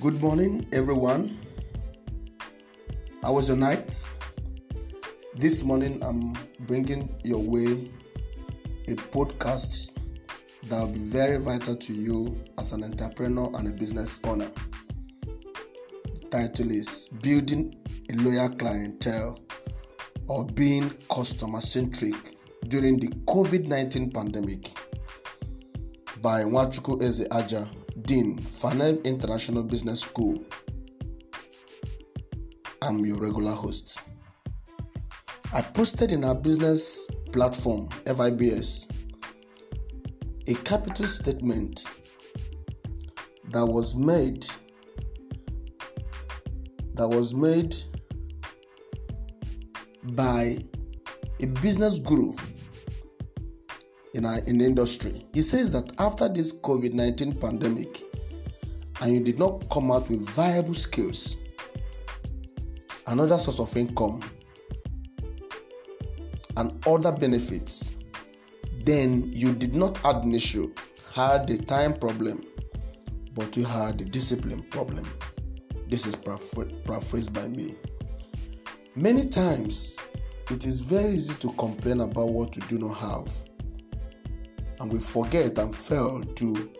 Good morning, everyone. How was your night? This morning, I'm bringing your way a podcast that will be very vital to you as an entrepreneur and a business owner. The title is Building a Loyal Clientele or Being Customer Centric During the COVID 19 Pandemic by Nwachukwu Eze Aja Dean, Fanev International Business School. I'm your regular host. I posted in our business platform, FIBS, a capital statement that was made that was made by a business guru in, our, in the industry. He says that after this COVID 19 pandemic and you did not come out with viable skills, another source of income, and other benefits, then you did not have an issue, had the time problem, but you had the discipline problem. This is paraphrased by me. Many times, it is very easy to complain about what you do not have and we forget and fail to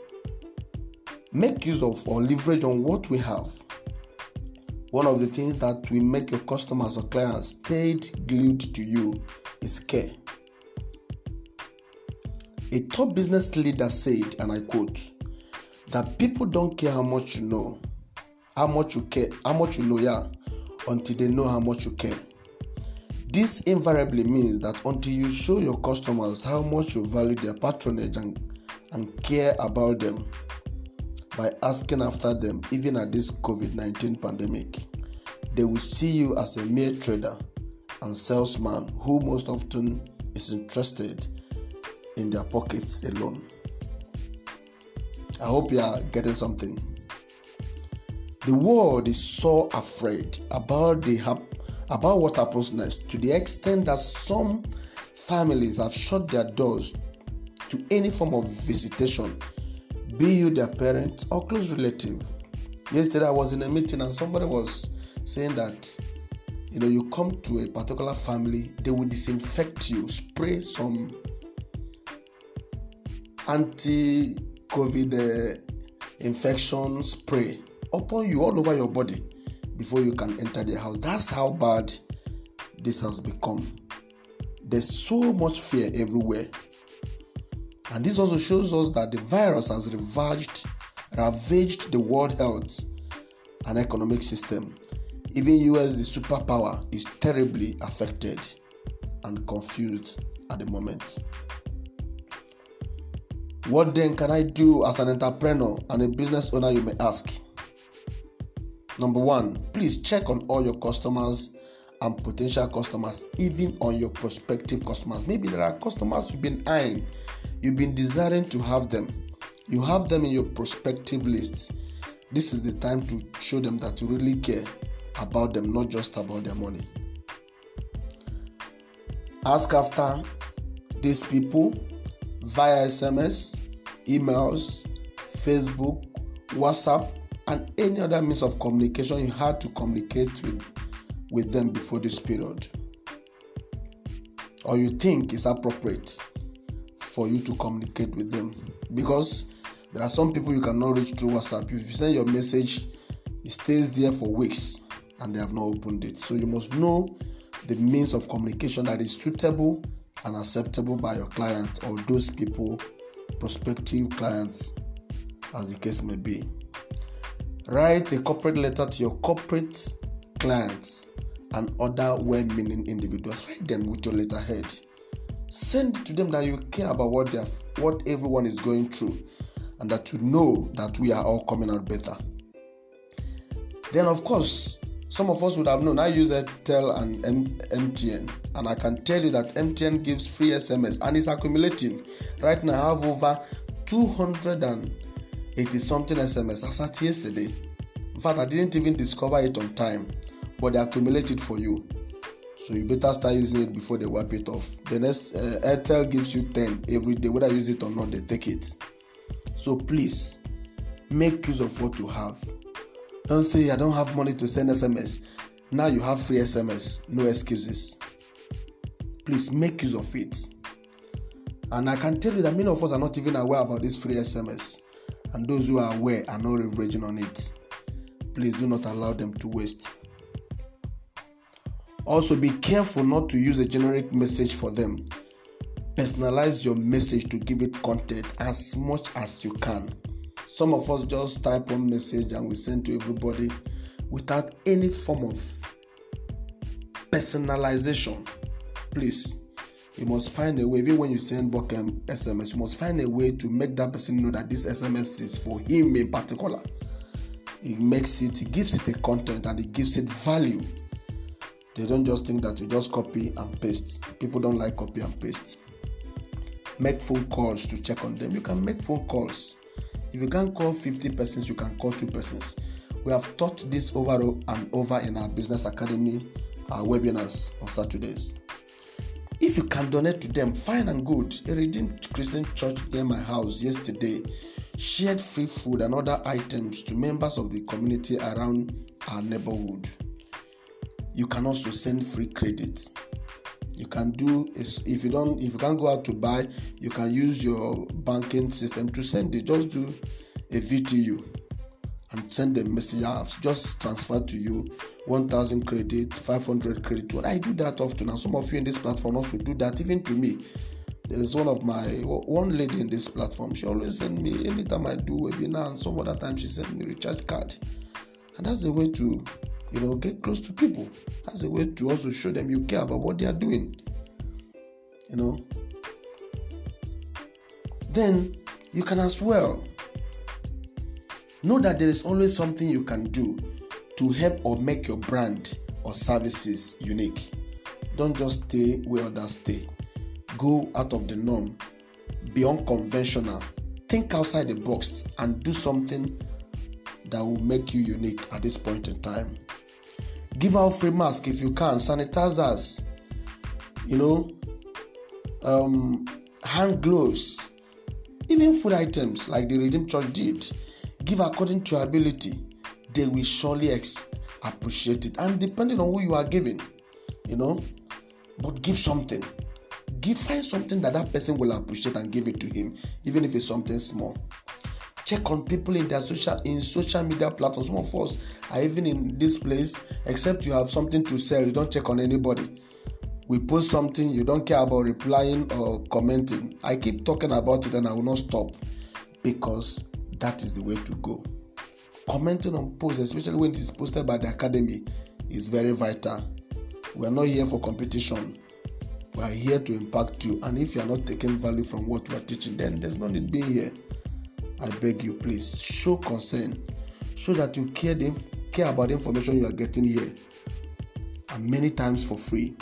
make use of or leverage on what we have. One of the things that will make your customers or clients stay glued to you is care. A top business leader said, and I quote, that people don't care how much you know, how much you care, how much you know, yeah, until they know how much you care. This invariably means that until you show your customers how much you value their patronage and, and care about them by asking after them, even at this COVID 19 pandemic, they will see you as a mere trader and salesman who most often is interested in their pockets alone. I hope you are getting something. The world is so afraid about the about what happens next to the extent that some families have shut their doors to any form of visitation, be you their parent or close relative. Yesterday, I was in a meeting and somebody was saying that you know you come to a particular family, they will disinfect you, spray some anti-COVID uh, infection spray upon you all over your body before you can enter the house. That's how bad this has become. There's so much fear everywhere. And this also shows us that the virus has ravaged, ravaged the world health and economic system. Even US, the superpower, is terribly affected and confused at the moment. What then can I do as an entrepreneur and a business owner, you may ask? Number one, please check on all your customers and potential customers, even on your prospective customers. Maybe there are customers you've been eyeing, you've been desiring to have them. You have them in your prospective list. This is the time to show them that you really care about them, not just about their money. Ask after these people via SMS, emails, Facebook, WhatsApp, and any other means of communication you had to communicate with, with them before this period. Or you think is appropriate for you to communicate with them. Because there are some people you cannot reach through WhatsApp. If you send your message, it stays there for weeks and they have not opened it. So you must know the means of communication that is suitable and acceptable by your client or those people, prospective clients, as the case may be. Write a corporate letter to your corporate clients and other well meaning individuals. Write them with your letterhead. Send to them that you care about what, they have, what everyone is going through and that you know that we are all coming out better. Then, of course, some of us would have known I use Airtel and M- MTN, and I can tell you that MTN gives free SMS and it's accumulative. Right now, I have over 200 and 80 something SMS as at yesterday. In fact, I didn't even discover it on time, but they accumulate it for you. So you better start using it before they wipe it off. The next uh, Airtel gives you 10 every day, whether you use it or not, they take it. So please make use of what you have. Don't say I don't have money to send SMS. Now you have free SMS, no excuses. Please make use of it. And I can tell you that many of us are not even aware about this free SMS. And those who are aware are not leveraging on it. Please do not allow them to waste. Also, be careful not to use a generic message for them. Personalize your message to give it content as much as you can. Some of us just type one message and we send to everybody without any form of personalization. Please, you must find a way, even when you send bulk SMS, you must find a way to make that person know that this SMS is for him in particular. It makes it, it gives it a content and it gives it value. They don't just think that you just copy and paste. People don't like copy and paste. Make phone calls to check on them. You can make phone calls. If you can't call 50 persons, you can call two persons. We have taught this over and over in our business academy, our webinars on Saturdays. If you can donate to them, fine and good. A Redeemed Christian Church near my house yesterday shared free food and other items to members of the community around our neighborhood. You can also send free credits. You can do if you don't if you can't go out to buy, you can use your banking system to send it. Just do a VTU and send a message. I've just transferred to you 1000 credit, 500 credit. I do that often, and some of you in this platform also do that, even to me. There's one of my one lady in this platform she always send me anytime i do webinar and some other time she send me recharge card. And that's the way to you know get close to people. That's a way to also show them you care about what they are doing you know. Then you can as well know that there is always something you can do to help or make your brand or services unique don't just stay where others stay go out of the norm, be unconventional, think outside the box, and do something that will make you unique at this point in time. Give out free masks if you can, sanitizers, you know, um, hand gloves, even food items like the Redeemed Church did. Give according to your ability. They will surely ex- appreciate it. And depending on who you are giving, you know, but give something. Give find something that that person will appreciate and give it to him even if it's something small. Check on people in their social in social media platforms. Some of us are even in this place except you have something to sell you don't check on anybody. We post something you don't care about replying or commenting. I keep talking about it and i will not stop because that is the way to go commenting on posts especially when it is posted by the academy is very vital we are not here for competition we are here to impact you. And if you are not taking value from what we are teaching, then there's no need being here. I beg you, please show concern. Show that you care, the, care about the information you are getting here. And many times for free.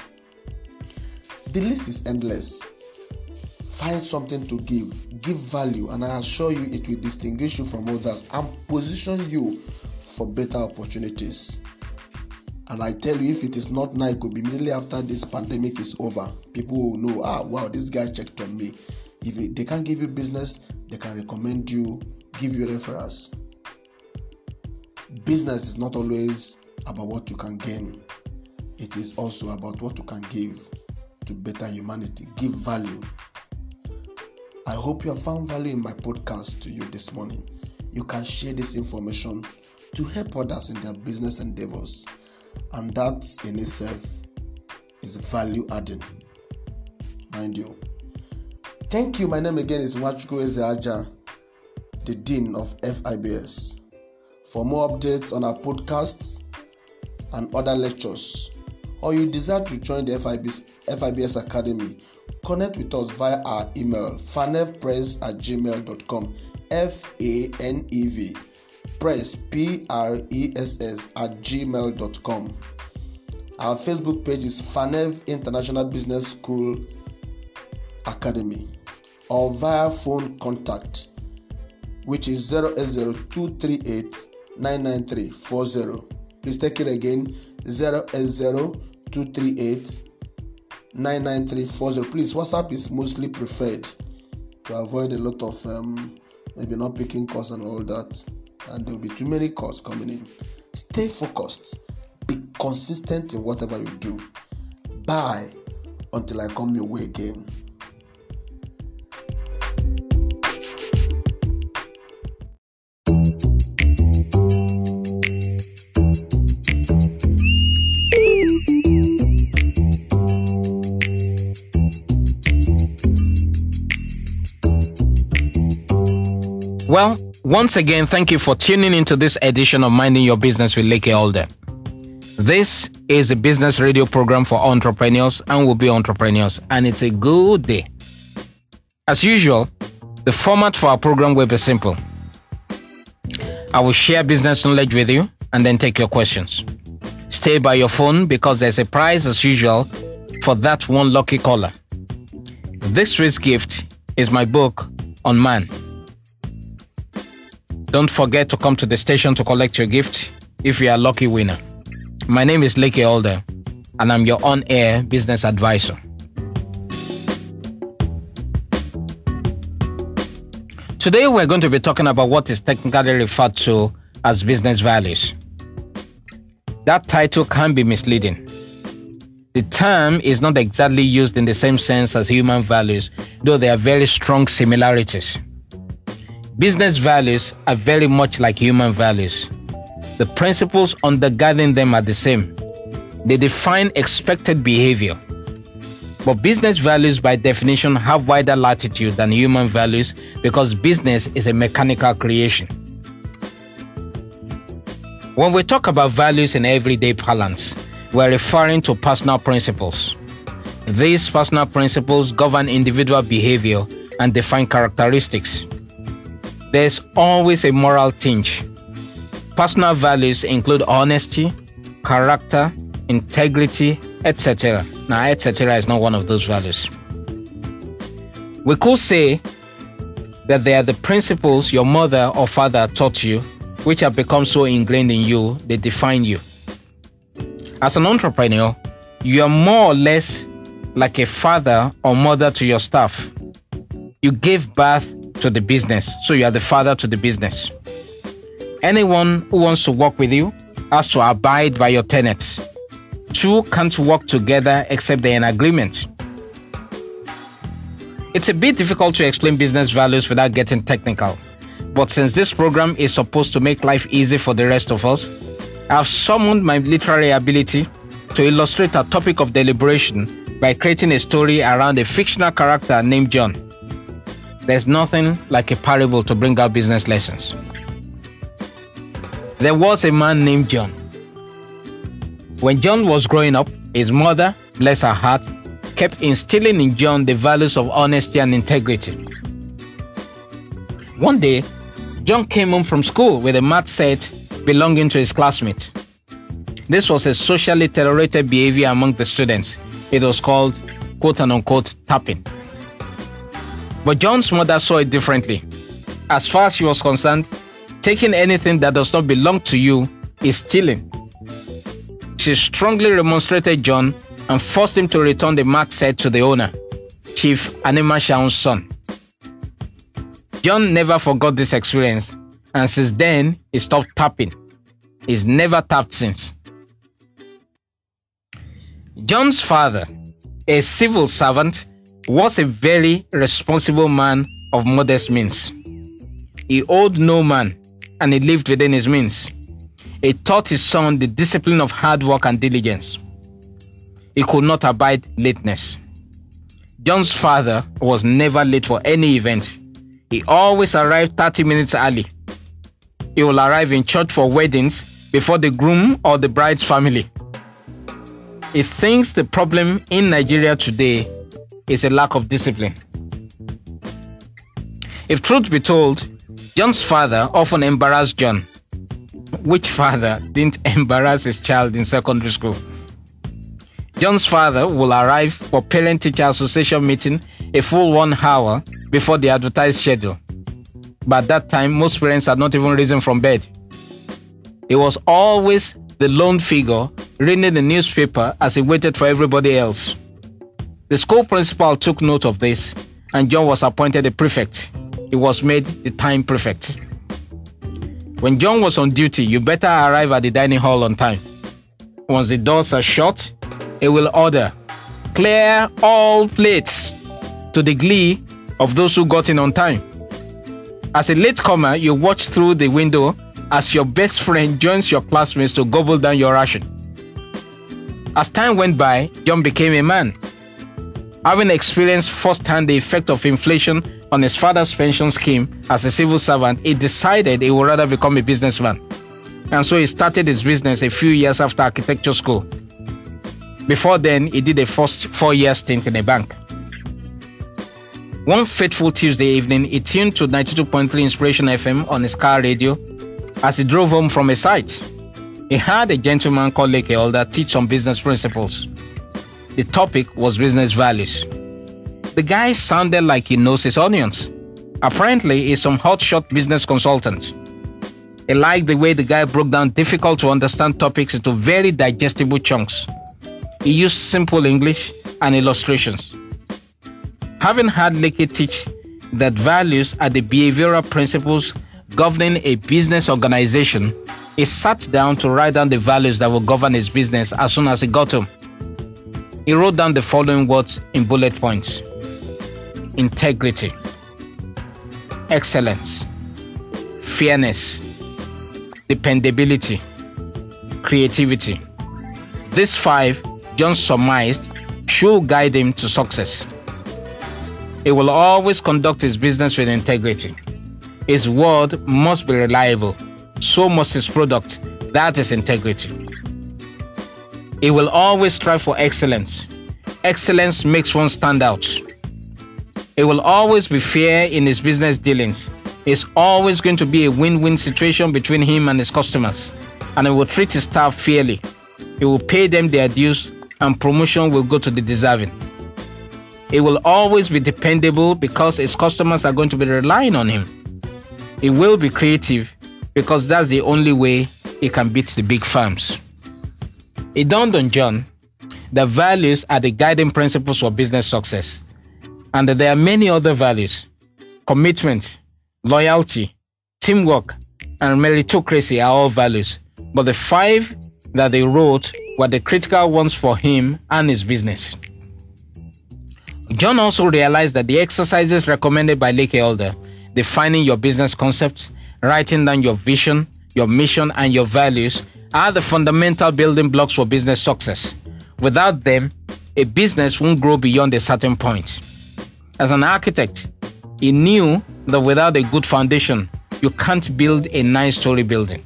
The list is endless. Find something to give, give value, and I assure you it will distinguish you from others and position you for better opportunities. And I tell you, if it is not now, it could be immediately after this pandemic is over. People will know, ah, wow, this guy checked on me. If they can't give you business, they can recommend you, give you referrals. Business is not always about what you can gain, it is also about what you can give to better humanity. Give value. I hope you have found value in my podcast to you this morning. You can share this information to help others in their business endeavors. And that in itself is value adding. Mind you. Thank you. My name again is Nwachukwu Ezeaja the dean of FIBS for more updates on our podcasts and other lectures or you desire to join the FIBS, FIBS Academy connect with us via our email fanevpress at gmail.com f-a-n-e-v press p-r-e-s-s at gmail.com our facebook page is fanev international business school academy or via phone contact which is 08023899340 please take it again 08023899340 please whatsapp is mostly preferred to avoid a lot of um, maybe not picking calls and all that and there will be too many calls coming in. Stay focused, be consistent in whatever you do. Bye until I come your way again. Once again, thank you for tuning into this edition of Minding Your Business with Leke Alder. This is a business radio program for entrepreneurs and will be entrepreneurs, and it's a good day. As usual, the format for our program will be simple. I will share business knowledge with you and then take your questions. Stay by your phone because there's a prize as usual for that one lucky caller. This week's gift is my book on man don't forget to come to the station to collect your gift if you are a lucky winner. My name is Leke Alder, and I'm your on air business advisor. Today, we're going to be talking about what is technically referred to as business values. That title can be misleading. The term is not exactly used in the same sense as human values, though there are very strong similarities. Business values are very much like human values. The principles undergirding them are the same. They define expected behavior. But business values, by definition, have wider latitude than human values because business is a mechanical creation. When we talk about values in everyday parlance, we're referring to personal principles. These personal principles govern individual behavior and define characteristics there's always a moral tinge. Personal values include honesty, character, integrity, etc. Now, etc. is not one of those values. We could say that they are the principles your mother or father taught you, which have become so ingrained in you, they define you. As an entrepreneur, you are more or less like a father or mother to your staff. You gave birth to the business. So you are the father to the business. Anyone who wants to work with you has to abide by your tenets. Two can't work together except they're in agreement. It's a bit difficult to explain business values without getting technical. But since this program is supposed to make life easy for the rest of us, I've summoned my literary ability to illustrate a topic of deliberation by creating a story around a fictional character named John. There's nothing like a parable to bring out business lessons. There was a man named John. When John was growing up, his mother, bless her heart, kept instilling in John the values of honesty and integrity. One day, John came home from school with a math set belonging to his classmate. This was a socially tolerated behavior among the students. It was called quote unquote tapping. But John's mother saw it differently. As far as she was concerned, taking anything that does not belong to you is stealing. She strongly remonstrated John and forced him to return the mark set to the owner, Chief Anima Shaun's son. John never forgot this experience, and since then, he stopped tapping. He's never tapped since. John's father, a civil servant, was a very responsible man of modest means. He owed no man and he lived within his means. He taught his son the discipline of hard work and diligence. He could not abide lateness. John's father was never late for any event. He always arrived 30 minutes early. He will arrive in church for weddings before the groom or the bride's family. He thinks the problem in Nigeria today is a lack of discipline. If truth be told, John's father often embarrassed John. Which father didn't embarrass his child in secondary school? John's father will arrive for parent teacher association meeting a full one hour before the advertised schedule. At that time, most parents had not even risen from bed. He was always the lone figure reading the newspaper as he waited for everybody else. The school principal took note of this, and John was appointed a prefect. He was made the time prefect. When John was on duty, you better arrive at the dining hall on time. Once the doors are shut, he will order, clear all plates to the glee of those who got in on time. As a latecomer, you watch through the window as your best friend joins your classmates to gobble down your ration. As time went by, John became a man. Having experienced firsthand the effect of inflation on his father's pension scheme as a civil servant, he decided he would rather become a businessman. And so he started his business a few years after architecture school. Before then, he did a first four year stint in a bank. One fateful Tuesday evening, he tuned to 92.3 Inspiration FM on his car radio as he drove home from a site. He had a gentleman called Leke Alder teach some business principles. The topic was business values. The guy sounded like he knows his onions. Apparently, he's some hotshot business consultant. He liked the way the guy broke down difficult to understand topics into very digestible chunks. He used simple English and illustrations. Having had Leke teach that values are the behavioral principles governing a business organization, he sat down to write down the values that will govern his business as soon as he got home. He wrote down the following words in bullet points integrity, excellence, fairness, dependability, creativity. These five, John surmised, should guide him to success. He will always conduct his business with integrity. His word must be reliable. So must his product. That is integrity. He will always strive for excellence. Excellence makes one stand out. He will always be fair in his business dealings. It's always going to be a win win situation between him and his customers. And he will treat his staff fairly. He will pay them their dues, and promotion will go to the deserving. He will always be dependable because his customers are going to be relying on him. He will be creative because that's the only way he can beat the big firms. It dawned on John that values are the guiding principles for business success, and that there are many other values commitment, loyalty, teamwork, and meritocracy are all values, but the five that they wrote were the critical ones for him and his business. John also realized that the exercises recommended by Leke Alder, defining your business concepts, writing down your vision, your mission, and your values, are the fundamental building blocks for business success. Without them, a business won't grow beyond a certain point. As an architect, he knew that without a good foundation, you can't build a nine story building.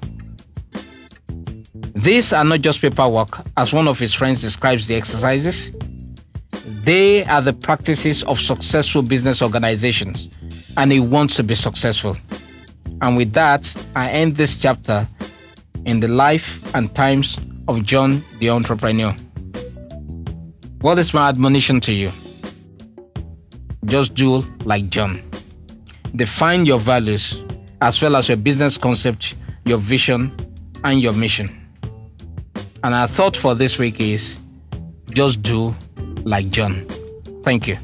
These are not just paperwork, as one of his friends describes the exercises. They are the practices of successful business organizations, and he wants to be successful. And with that, I end this chapter in the life and times of John the entrepreneur. What is my admonition to you? Just do like John. Define your values as well as your business concept, your vision, and your mission. And our thought for this week is just do like John. Thank you.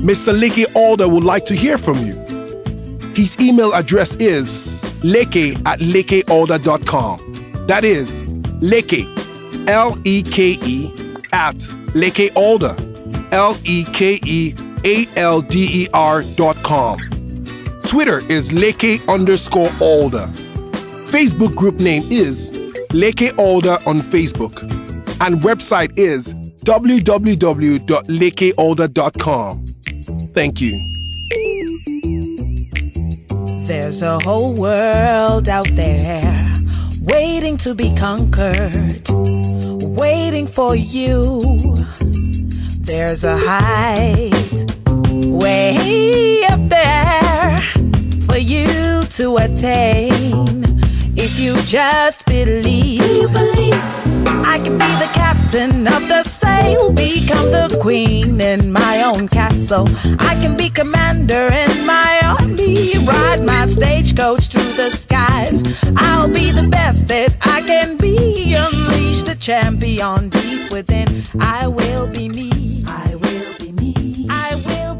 Mr. Leke Alder would like to hear from you. His email address is leke at lekealder.com. That is leke, L E K E, at lekealder, L E K E A L D E R dot com. Twitter is leke underscore alder. Facebook group name is Leke Alder on Facebook. And website is www.lekealder.com. Thank you. There's a whole world out there waiting to be conquered, waiting for you. There's a height way up there for you to attain. If you just believe, Do you believe? captain of the sail, become the queen in my own castle. I can be commander in my army, ride my stagecoach through the skies. I'll be the best that I can be, unleash the champion deep within. I will be me. I will be me. I will